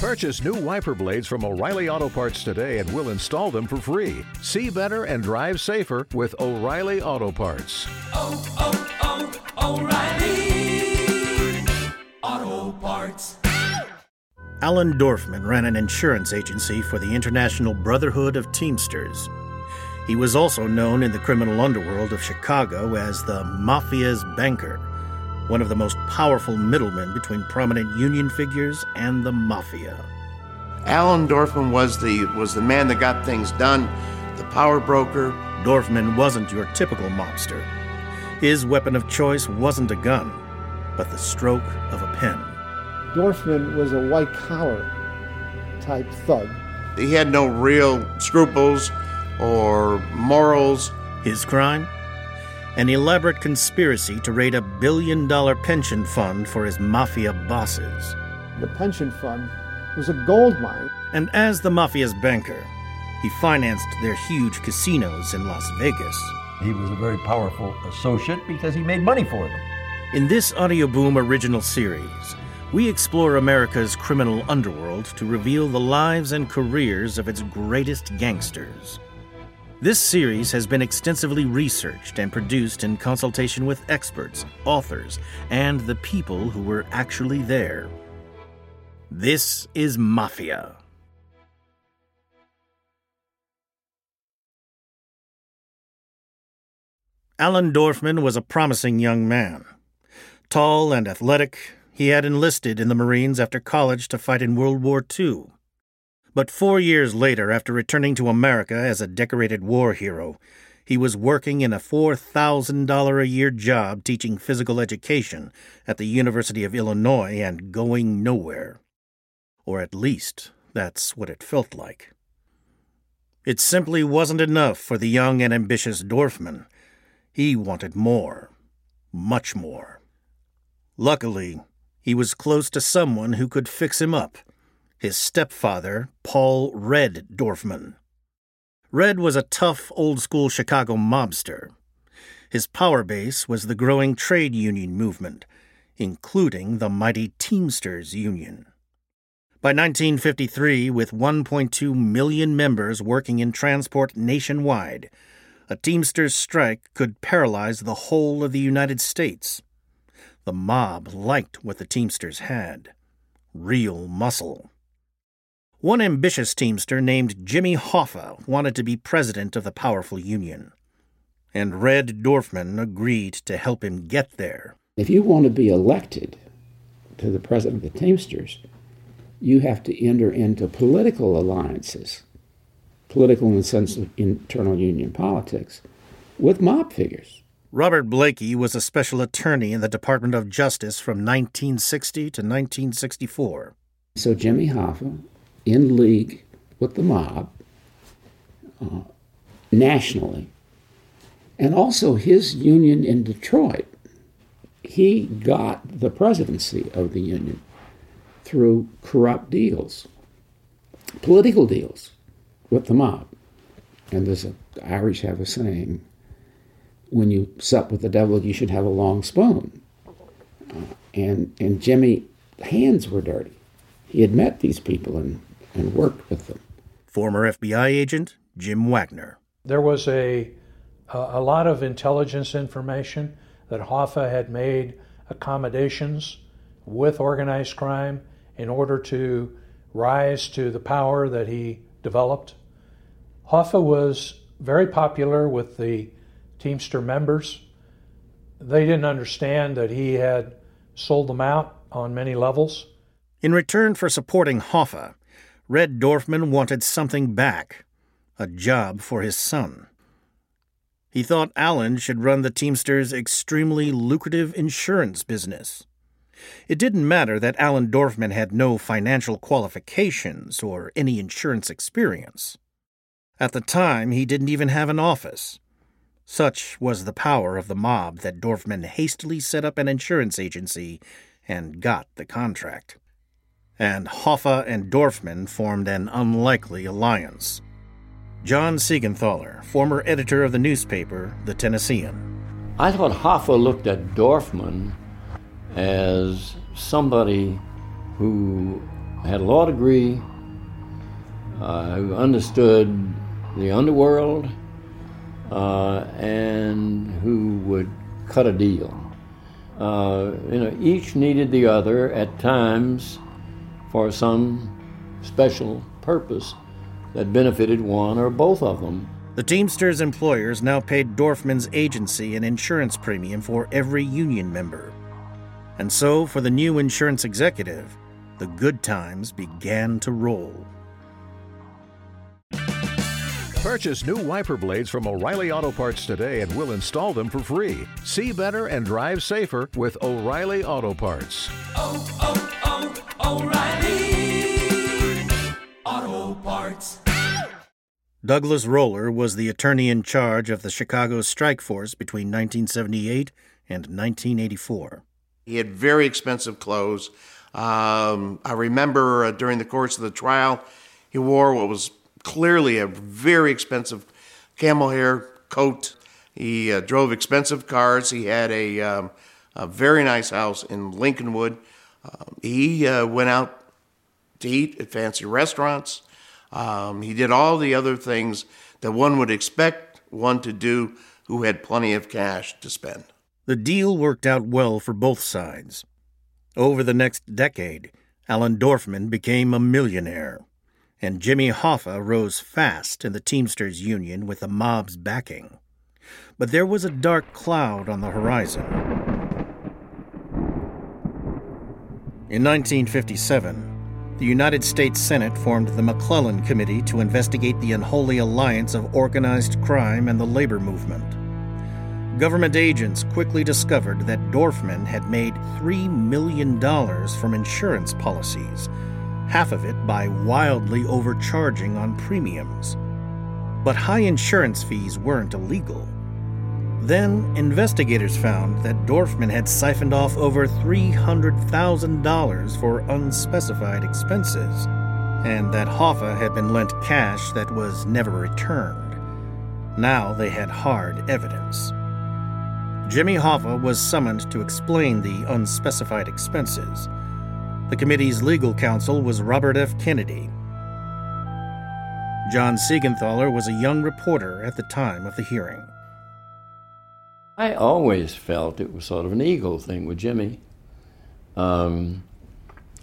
Purchase new wiper blades from O'Reilly Auto Parts today and we'll install them for free. See better and drive safer with O'Reilly Auto Parts. Oh, oh, oh, O'Reilly Auto Parts. Allen Dorfman ran an insurance agency for the International Brotherhood of Teamsters. He was also known in the criminal underworld of Chicago as the Mafia's banker, one of the most powerful middlemen between prominent union figures and the Mafia. Allen Dorfman was the was the man that got things done, the power broker. Dorfman wasn't your typical mobster. His weapon of choice wasn't a gun, but the stroke of a pen. Dorfman was a white collar type thug. He had no real scruples or morals. His crime? An elaborate conspiracy to raid a billion dollar pension fund for his mafia bosses. The pension fund was a gold mine. And as the mafia's banker, he financed their huge casinos in Las Vegas. He was a very powerful associate because he made money for them. In this Audioboom original series, we explore America's criminal underworld to reveal the lives and careers of its greatest gangsters. This series has been extensively researched and produced in consultation with experts, authors, and the people who were actually there. This is Mafia. Alan Dorfman was a promising young man. Tall and athletic, he had enlisted in the Marines after college to fight in World War II. But four years later, after returning to America as a decorated war hero, he was working in a $4,000 a year job teaching physical education at the University of Illinois and going nowhere. Or at least, that's what it felt like. It simply wasn't enough for the young and ambitious Dorfman. He wanted more. Much more. Luckily, he was close to someone who could fix him up his stepfather, Paul Red Dorfman. Red was a tough, old school Chicago mobster. His power base was the growing trade union movement, including the mighty Teamsters Union. By 1953, with 1.2 million members working in transport nationwide, a Teamsters strike could paralyze the whole of the United States. The mob liked what the Teamsters had real muscle. One ambitious Teamster named Jimmy Hoffa wanted to be president of the powerful union, and Red Dorfman agreed to help him get there. If you want to be elected to the president of the Teamsters, you have to enter into political alliances, political in the sense of internal union politics, with mob figures. Robert Blakey was a special attorney in the Department of Justice from 1960 to 1964. So Jimmy Hoffa, in league with the mob uh, nationally, and also his union in Detroit, he got the presidency of the union through corrupt deals, political deals with the mob. And there's a, the Irish have a saying when you sup with the devil, you should have a long spoon. Uh, and, and Jimmy, hands were dirty. He had met these people and, and worked with them. Former FBI agent Jim Wagner. There was a, a lot of intelligence information that Hoffa had made accommodations with organized crime in order to rise to the power that he developed. Hoffa was very popular with the Teamster members. They didn't understand that he had sold them out on many levels. In return for supporting Hoffa, Red Dorfman wanted something back a job for his son. He thought Allen should run the Teamsters' extremely lucrative insurance business. It didn't matter that Allen Dorfman had no financial qualifications or any insurance experience. At the time, he didn't even have an office. Such was the power of the mob that Dorfman hastily set up an insurance agency and got the contract. And Hoffa and Dorfman formed an unlikely alliance. John Siegenthaler, former editor of the newspaper The Tennessean. I thought Hoffa looked at Dorfman as somebody who had a law degree, uh, who understood the underworld, uh, and who would cut a deal. Uh, you know, each needed the other at times for some special purpose that benefited one or both of them. The Teamsters employers now paid Dorfman's agency an insurance premium for every union member. And so, for the new insurance executive, the good times began to roll. Purchase new wiper blades from O'Reilly Auto Parts today and we'll install them for free. See better and drive safer with O'Reilly Auto Parts. oh, oh, O'Reilly Auto Parts. Douglas Roller was the attorney in charge of the Chicago strike force between 1978 and 1984. He had very expensive clothes. Um, I remember uh, during the course of the trial, he wore what was clearly a very expensive camel hair coat. He uh, drove expensive cars. He had a, um, a very nice house in Lincolnwood. Uh, he uh, went out to eat at fancy restaurants. Um, he did all the other things that one would expect one to do who had plenty of cash to spend. The deal worked out well for both sides. Over the next decade, Allen Dorfman became a millionaire, and Jimmy Hoffa rose fast in the Teamsters Union with the mob's backing. But there was a dark cloud on the horizon. In 1957, the United States Senate formed the McClellan Committee to investigate the unholy alliance of organized crime and the labor movement. Government agents quickly discovered that Dorfman had made $3 million from insurance policies, half of it by wildly overcharging on premiums. But high insurance fees weren't illegal. Then, investigators found that Dorfman had siphoned off over $300,000 for unspecified expenses, and that Hoffa had been lent cash that was never returned. Now they had hard evidence. Jimmy Hoffa was summoned to explain the unspecified expenses. The committee's legal counsel was Robert F. Kennedy. John Siegenthaler was a young reporter at the time of the hearing. I always felt it was sort of an ego thing with Jimmy. Um,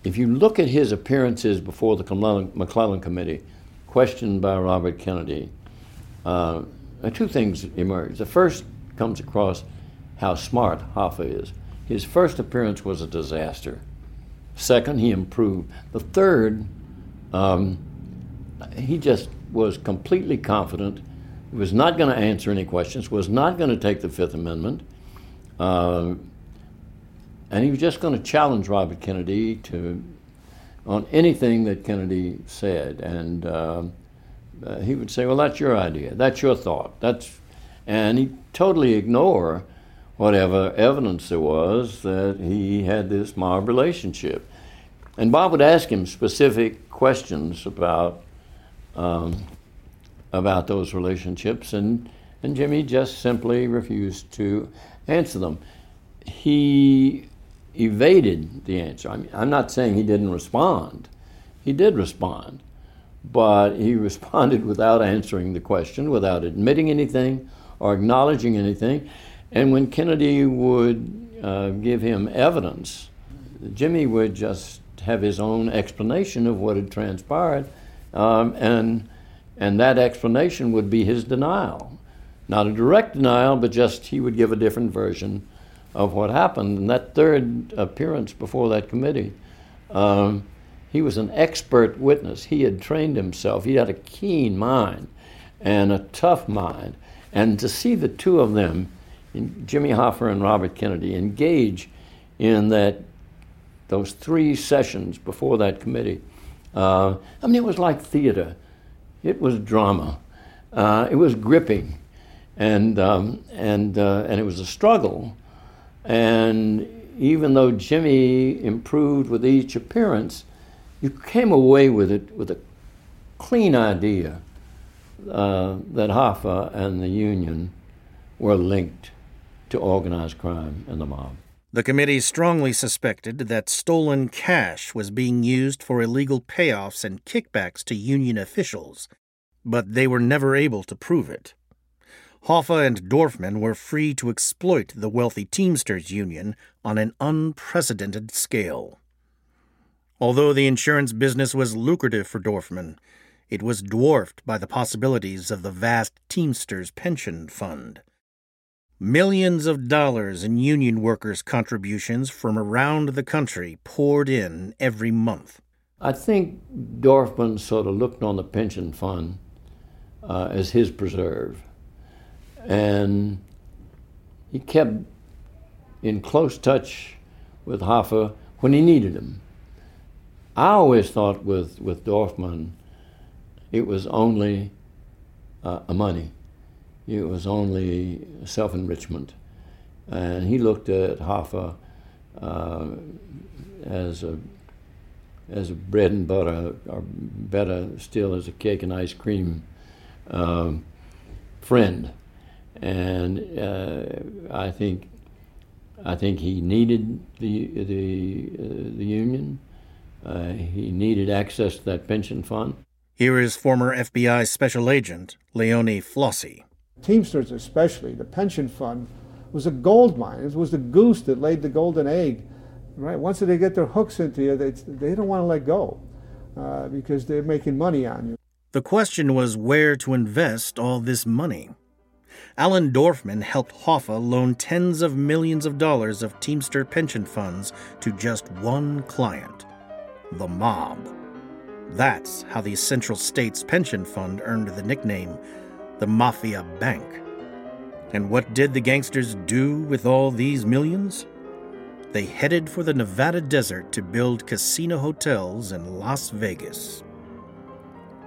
if you look at his appearances before the McClellan Committee, questioned by Robert Kennedy, uh, two things emerge. The first comes across how smart Hoffa is. His first appearance was a disaster. Second, he improved. The third, um, he just was completely confident. Was not going to answer any questions, was not going to take the Fifth Amendment, uh, and he was just going to challenge Robert Kennedy to on anything that Kennedy said. And uh, uh, he would say, "Well, that's your idea. That's your thought. That's," and he totally ignore whatever evidence there was that he had this mob relationship. And Bob would ask him specific questions about um, about those relationships, and and Jimmy just simply refused to answer them. He evaded the answer. I mean, I'm not saying he didn't respond. He did respond, but he responded without answering the question, without admitting anything or acknowledging anything. And when Kennedy would uh, give him evidence, Jimmy would just have his own explanation of what had transpired, um, and and that explanation would be his denial, not a direct denial, but just he would give a different version of what happened. And that third appearance before that committee, um, he was an expert witness. He had trained himself. He had a keen mind and a tough mind, and to see the two of them Jimmy Hoffa and Robert Kennedy engage in that those three sessions before that committee. Uh, I mean, it was like theater. It was drama. Uh, it was gripping, and um, and uh, and it was a struggle. And even though Jimmy improved with each appearance, you came away with it with a clean idea uh, that Hoffa and the Union were linked to organized crime and the mob. The committee strongly suspected that stolen cash was being used for illegal payoffs and kickbacks to union officials, but they were never able to prove it. Hoffa and Dorfman were free to exploit the wealthy Teamsters Union on an unprecedented scale. Although the insurance business was lucrative for Dorfman, it was dwarfed by the possibilities of the vast Teamsters pension fund. Millions of dollars in union workers' contributions from around the country poured in every month. I think Dorfman sort of looked on the pension fund uh, as his preserve. And he kept in close touch with Hoffa when he needed him. I always thought with, with Dorfman, it was only uh, a money it was only self enrichment. And he looked at Hoffa uh, as a as a bread and butter, or better still, as a cake and ice cream um, friend. And uh, I think I think he needed the the uh, the union. Uh, he needed access to that pension fund. Here is former FBI special agent Leone Flossie. Teamsters, especially, the pension fund, was a gold mine. It was the goose that laid the golden egg. Right? Once they get their hooks into you, they, they don't want to let go uh, because they're making money on you. The question was where to invest all this money. Allen Dorfman helped Hoffa loan tens of millions of dollars of Teamster pension funds to just one client the mob. That's how the Central States Pension Fund earned the nickname the Mafia Bank. And what did the gangsters do with all these millions? They headed for the Nevada desert to build casino hotels in Las Vegas.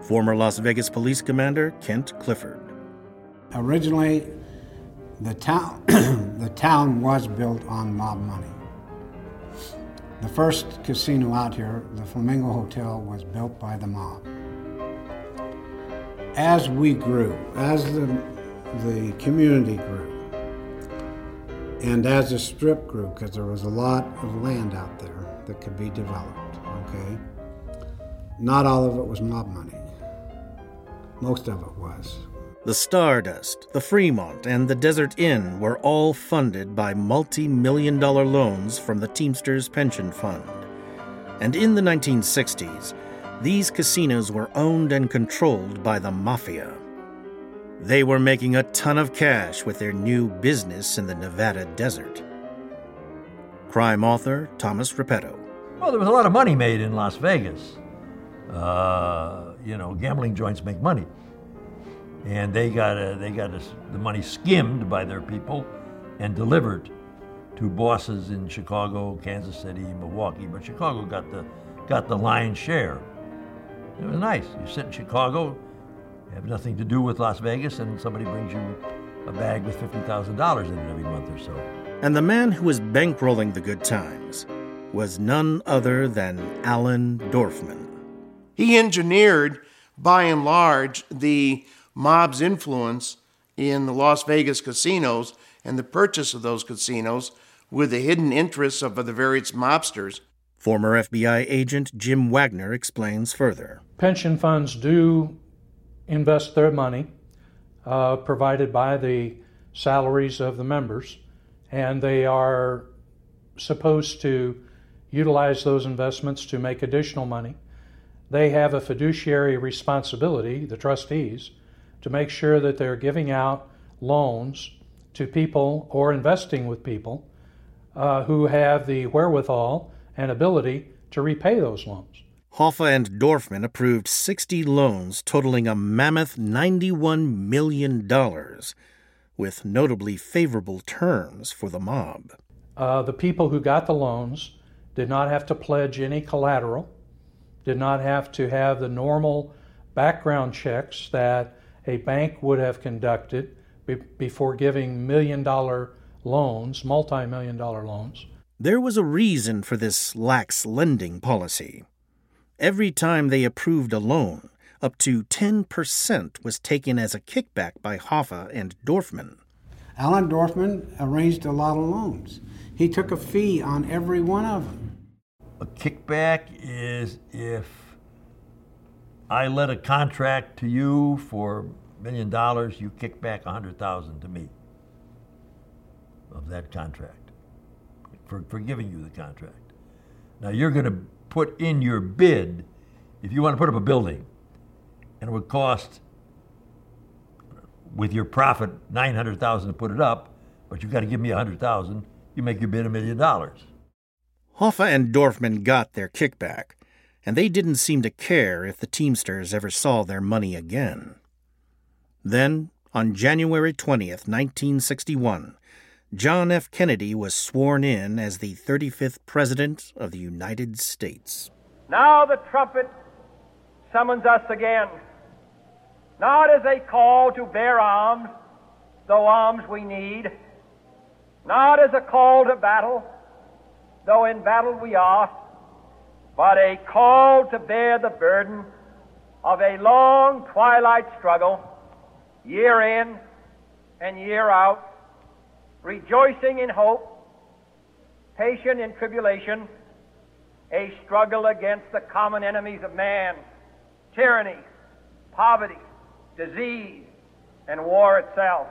Former Las Vegas police commander Kent Clifford. Originally, the town, the town was built on mob money. The first casino out here, the Flamingo Hotel, was built by the mob as we grew, as the, the community grew, and as the strip grew, because there was a lot of land out there that could be developed, okay? Not all of it was mob money. Most of it was. The Stardust, the Fremont, and the Desert Inn were all funded by multi million dollar loans from the Teamsters Pension Fund. And in the 1960s, these casinos were owned and controlled by the Mafia. They were making a ton of cash with their new business in the Nevada desert. Crime author Thomas Reppetto. Well, there was a lot of money made in Las Vegas. Uh, you know, gambling joints make money, and they got they got the money skimmed by their people and delivered to bosses in Chicago, Kansas City, Milwaukee. But Chicago got the got the lion's share. It was nice. You sit in Chicago, have nothing to do with Las Vegas, and somebody brings you a bag with $50,000 in it every month or so. And the man who was bankrolling the good times was none other than Allen Dorfman. He engineered, by and large, the mob's influence in the Las Vegas casinos and the purchase of those casinos with the hidden interests of the various mobsters. Former FBI agent Jim Wagner explains further. Pension funds do invest their money uh, provided by the salaries of the members, and they are supposed to utilize those investments to make additional money. They have a fiduciary responsibility, the trustees, to make sure that they're giving out loans to people or investing with people uh, who have the wherewithal and ability to repay those loans. Hoffa and Dorfman approved 60 loans totaling a mammoth $91 million, with notably favorable terms for the mob. Uh, the people who got the loans did not have to pledge any collateral, did not have to have the normal background checks that a bank would have conducted be- before giving million dollar loans, multi million dollar loans. There was a reason for this lax lending policy. Every time they approved a loan, up to 10% was taken as a kickback by Hoffa and Dorfman. Allen Dorfman arranged a lot of loans. He took a fee on every one of them. A kickback is if I let a contract to you for a million dollars, you kick back a hundred thousand to me of that contract for, for giving you the contract. Now you're going to put in your bid if you want to put up a building and it would cost with your profit 900,000 to put it up, but you've got to give me a 100,000, you make your bid a million dollars. Hoffa and Dorfman got their kickback, and they didn't seem to care if the Teamsters ever saw their money again. Then, on January 20th, 1961, John F. Kennedy was sworn in as the 35th President of the United States. Now the trumpet summons us again, not as a call to bear arms, though arms we need, not as a call to battle, though in battle we are, but a call to bear the burden of a long twilight struggle, year in and year out, rejoicing in hope, patient in tribulation, a struggle against the common enemies of man tyranny, poverty, disease, and war itself.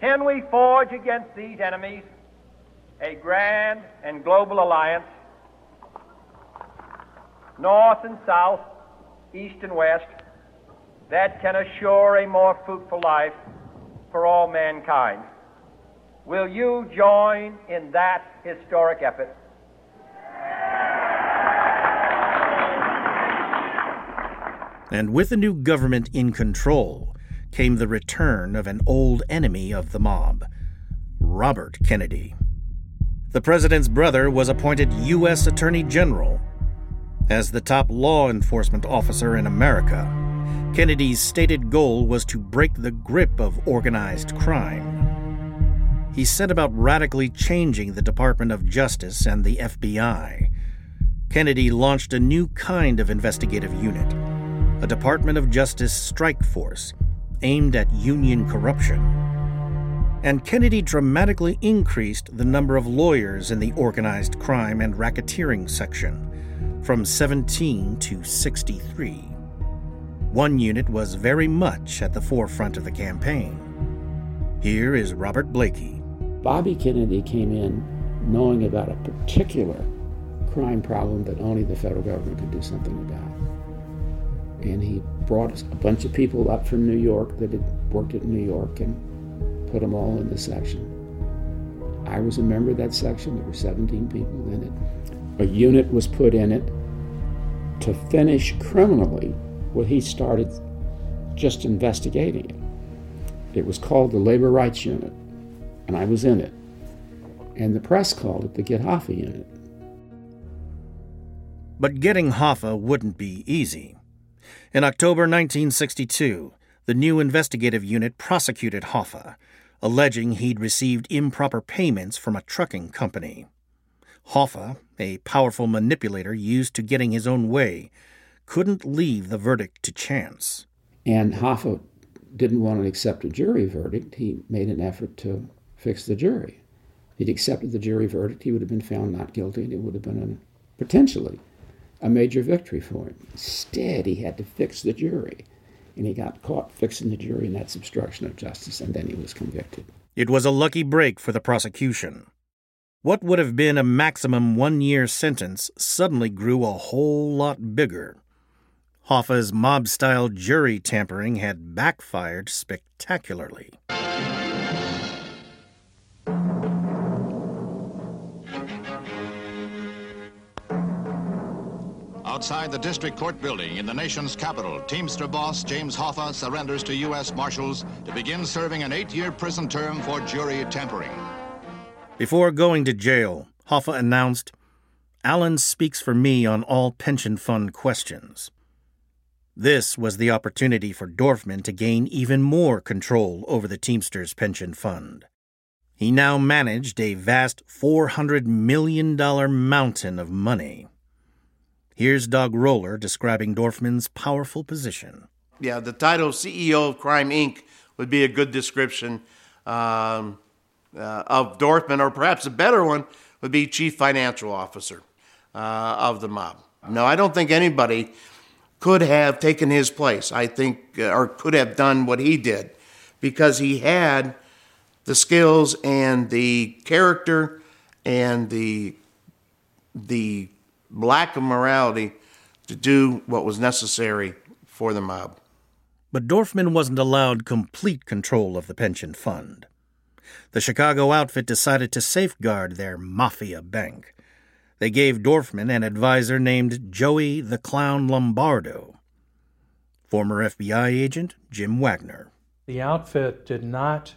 Can we forge against these enemies a grand and global alliance, north and south, east and west, that can assure a more fruitful life for all mankind? Will you join in that historic effort? And with the new government in control came the return of an old enemy of the mob, Robert Kennedy. The president's brother was appointed U.S. Attorney General. As the top law enforcement officer in America, Kennedy's stated goal was to break the grip of organized crime. He set about radically changing the Department of Justice and the FBI. Kennedy launched a new kind of investigative unit a Department of Justice strike force aimed at union corruption. And Kennedy dramatically increased the number of lawyers in the organized crime and racketeering section from 17 to 63. One unit was very much at the forefront of the campaign. Here is Robert Blakey. Bobby Kennedy came in knowing about a particular crime problem that only the federal government could do something about and he brought a bunch of people up from New York that had worked at New York and put them all in the section. I was a member of that section. There were 17 people in it. A unit was put in it to finish criminally what he started just investigating it. It was called the Labor Rights Unit, and I was in it. And the press called it the Get Hoffa Unit. But getting Hoffa wouldn't be easy. In October 1962, the new investigative unit prosecuted Hoffa, alleging he'd received improper payments from a trucking company. Hoffa, a powerful manipulator used to getting his own way, couldn't leave the verdict to chance. And Hoffa didn't want to accept a jury verdict. He made an effort to fix the jury. If he'd accepted the jury verdict, he would have been found not guilty, and it would have been a, potentially a major victory for him. Instead, he had to fix the jury. And he got caught fixing the jury, and that's obstruction of justice, and then he was convicted. It was a lucky break for the prosecution. What would have been a maximum one year sentence suddenly grew a whole lot bigger. Hoffa's mob style jury tampering had backfired spectacularly. Outside the district court building in the nation's capital, Teamster boss James Hoffa surrenders to U.S. Marshals to begin serving an eight-year prison term for jury tampering. Before going to jail, Hoffa announced, Allen speaks for me on all pension fund questions. This was the opportunity for Dorfman to gain even more control over the Teamsters pension fund. He now managed a vast $400 million mountain of money. Here's Doug Roller describing Dorfman's powerful position. Yeah, the title CEO of Crime Inc. would be a good description. Um, uh, of Dorfman, or perhaps a better one, would be chief financial officer uh, of the mob. No, I don't think anybody could have taken his place. I think, uh, or could have done what he did, because he had the skills and the character and the the lack of morality to do what was necessary for the mob. But Dorfman wasn't allowed complete control of the pension fund. The Chicago outfit decided to safeguard their mafia bank. They gave Dorfman an advisor named Joey the Clown Lombardo. Former FBI agent Jim Wagner. The outfit did not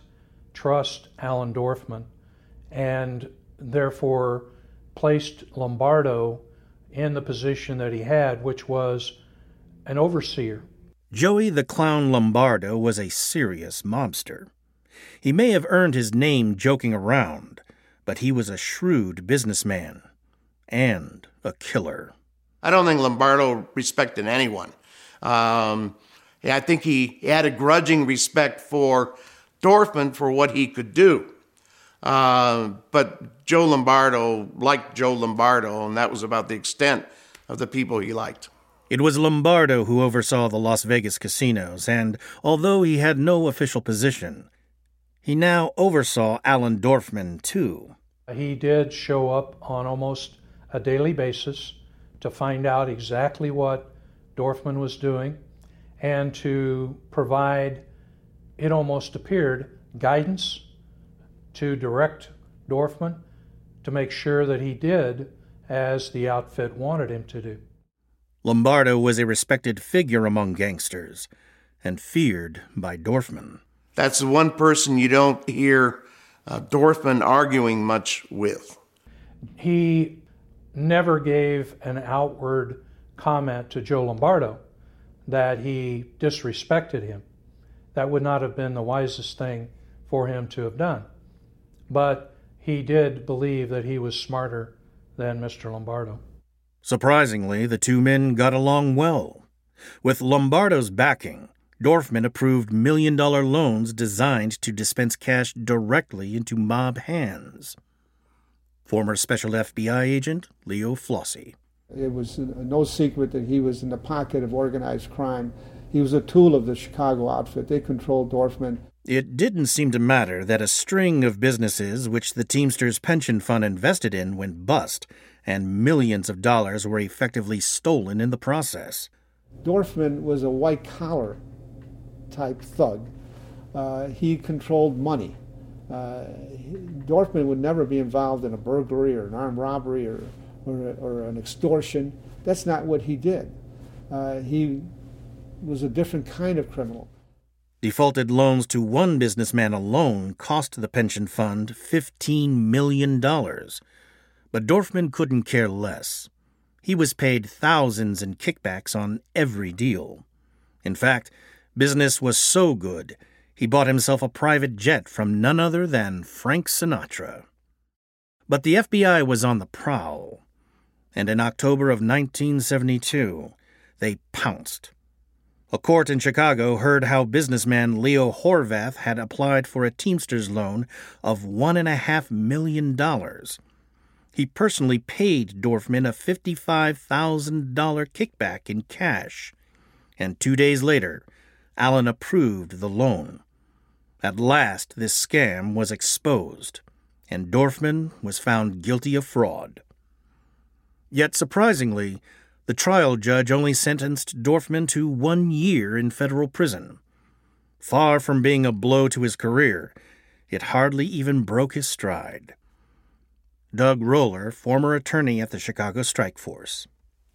trust Allen Dorfman and therefore placed Lombardo in the position that he had, which was an overseer. Joey the Clown Lombardo was a serious mobster. He may have earned his name joking around, but he was a shrewd businessman and a killer. I don't think Lombardo respected anyone. Um, I think he had a grudging respect for Dorfman for what he could do. Uh, but Joe Lombardo liked Joe Lombardo, and that was about the extent of the people he liked. It was Lombardo who oversaw the Las Vegas casinos, and although he had no official position, he now oversaw Allen Dorfman, too. He did show up on almost a daily basis to find out exactly what Dorfman was doing and to provide, it almost appeared, guidance to direct Dorfman to make sure that he did as the outfit wanted him to do. Lombardo was a respected figure among gangsters and feared by Dorfman. That's the one person you don't hear uh, Dorfman arguing much with. He never gave an outward comment to Joe Lombardo that he disrespected him. That would not have been the wisest thing for him to have done. But he did believe that he was smarter than Mr. Lombardo. Surprisingly, the two men got along well. With Lombardo's backing, Dorfman approved million dollar loans designed to dispense cash directly into mob hands. Former Special FBI agent Leo Flossie. It was no secret that he was in the pocket of organized crime. He was a tool of the Chicago outfit. They controlled Dorfman. It didn't seem to matter that a string of businesses which the Teamsters Pension Fund invested in went bust, and millions of dollars were effectively stolen in the process. Dorfman was a white collar type thug. Uh, he controlled money. Uh, Dorfman would never be involved in a burglary or an armed robbery or, or, or an extortion. That's not what he did. Uh, he was a different kind of criminal. Defaulted loans to one businessman alone cost the pension fund $15 million. But Dorfman couldn't care less. He was paid thousands in kickbacks on every deal. In fact, business was so good, he bought himself a private jet from none other than Frank Sinatra. But the FBI was on the prowl, and in October of 1972, they pounced. A court in Chicago heard how businessman Leo Horvath had applied for a Teamsters loan of $1.5 million. He personally paid Dorfman a $55,000 kickback in cash, and two days later, Allen approved the loan. At last, this scam was exposed, and Dorfman was found guilty of fraud. Yet, surprisingly, the trial judge only sentenced Dorfman to one year in federal prison. Far from being a blow to his career, it hardly even broke his stride. Doug Roller, former attorney at the Chicago Strike Force.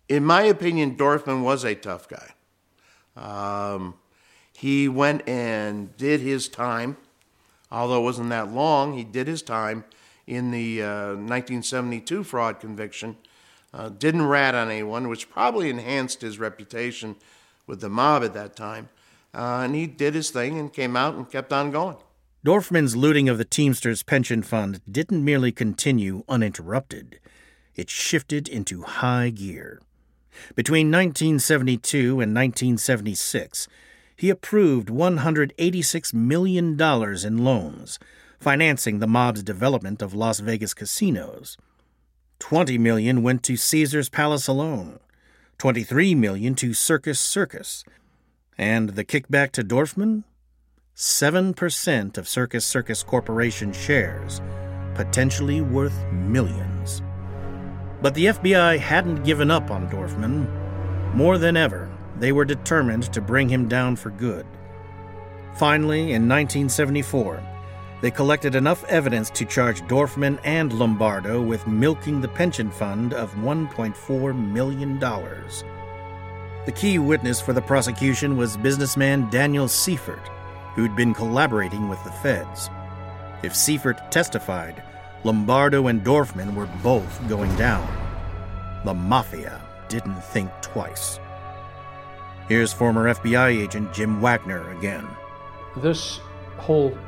In my opinion, Dorfman was a tough guy. Um, he went and did his time, although it wasn't that long. He did his time in the uh, 1972 fraud conviction uh, didn't rat on anyone, which probably enhanced his reputation with the mob at that time. Uh, and he did his thing and came out and kept on going. Dorfman's looting of the Teamsters pension fund didn't merely continue uninterrupted, it shifted into high gear. Between 1972 and 1976, he approved $186 million in loans, financing the mob's development of Las Vegas casinos. 20 million went to Caesar's Palace alone, 23 million to Circus Circus, and the kickback to Dorfman? 7% of Circus Circus Corporation shares, potentially worth millions. But the FBI hadn't given up on Dorfman. More than ever, they were determined to bring him down for good. Finally, in 1974, they collected enough evidence to charge Dorfman and Lombardo with milking the pension fund of $1.4 million. The key witness for the prosecution was businessman Daniel Seifert, who'd been collaborating with the feds. If Seifert testified, Lombardo and Dorfman were both going down. The Mafia didn't think twice. Here's former FBI agent Jim Wagner again. This whole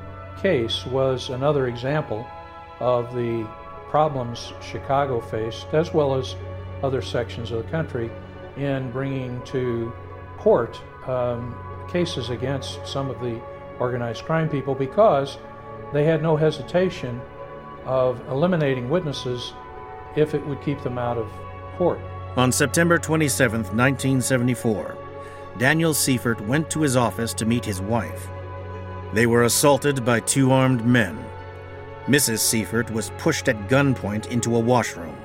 case was another example of the problems Chicago faced, as well as other sections of the country, in bringing to court um, cases against some of the organized crime people because they had no hesitation of eliminating witnesses if it would keep them out of court. On September 27, 1974, Daniel Seifert went to his office to meet his wife. They were assaulted by two armed men. Mrs. Seifert was pushed at gunpoint into a washroom.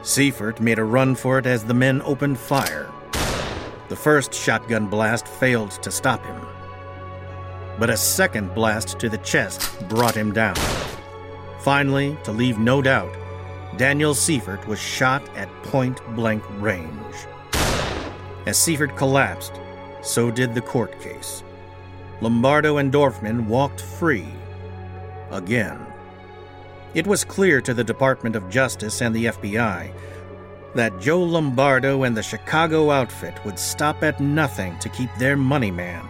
Seifert made a run for it as the men opened fire. The first shotgun blast failed to stop him. But a second blast to the chest brought him down. Finally, to leave no doubt, Daniel Seifert was shot at point blank range. As Seifert collapsed, so did the court case. Lombardo and Dorfman walked free. Again. It was clear to the Department of Justice and the FBI that Joe Lombardo and the Chicago outfit would stop at nothing to keep their money man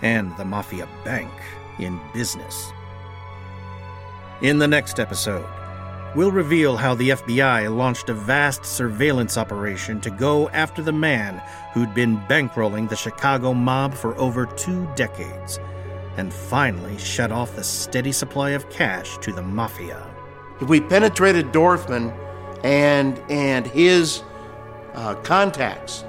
and the Mafia Bank in business. In the next episode, we'll reveal how the FBI launched a vast surveillance operation to go after the man who'd been bankrolling the Chicago mob for over two decades and finally shut off the steady supply of cash to the mafia. If we penetrated Dorfman and and his uh, contacts,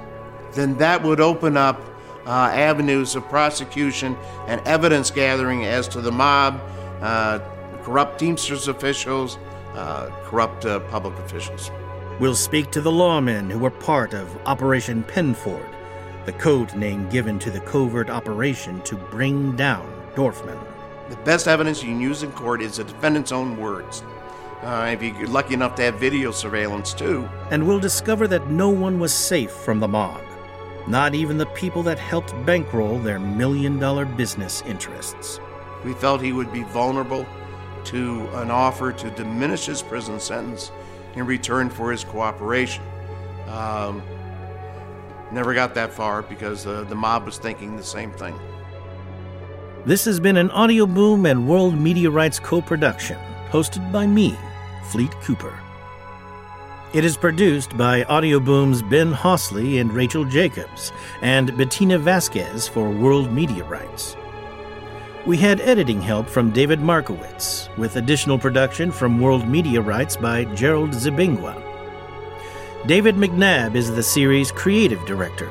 then that would open up uh, avenues of prosecution and evidence gathering as to the mob, uh, corrupt Teamsters officials, uh, corrupt uh, public officials. We'll speak to the lawmen who were part of Operation Pendorf, the code name given to the covert operation to bring down Dorfman. The best evidence you can use in court is the defendant's own words. Uh, if you're lucky enough to have video surveillance, too. And we'll discover that no one was safe from the mob, not even the people that helped bankroll their million dollar business interests. We felt he would be vulnerable to an offer to diminish his prison sentence in return for his cooperation. Um, never got that far because uh, the mob was thinking the same thing. This has been an Audioboom and World Media Rights co production, hosted by me, Fleet Cooper. It is produced by Audioboom's Ben Hosley and Rachel Jacobs, and Bettina Vasquez for World Media Rights. We had editing help from David Markowitz, with additional production from World Media Rights by Gerald Zibingwa. David McNabb is the series creative director,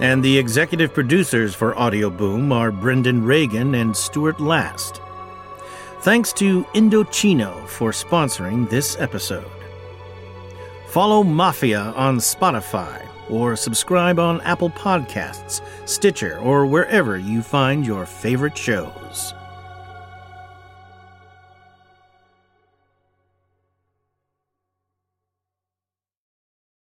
and the executive producers for Audioboom are Brendan Reagan and Stuart Last. Thanks to Indochino for sponsoring this episode. Follow Mafia on Spotify or subscribe on Apple Podcasts, Stitcher, or wherever you find your favorite shows.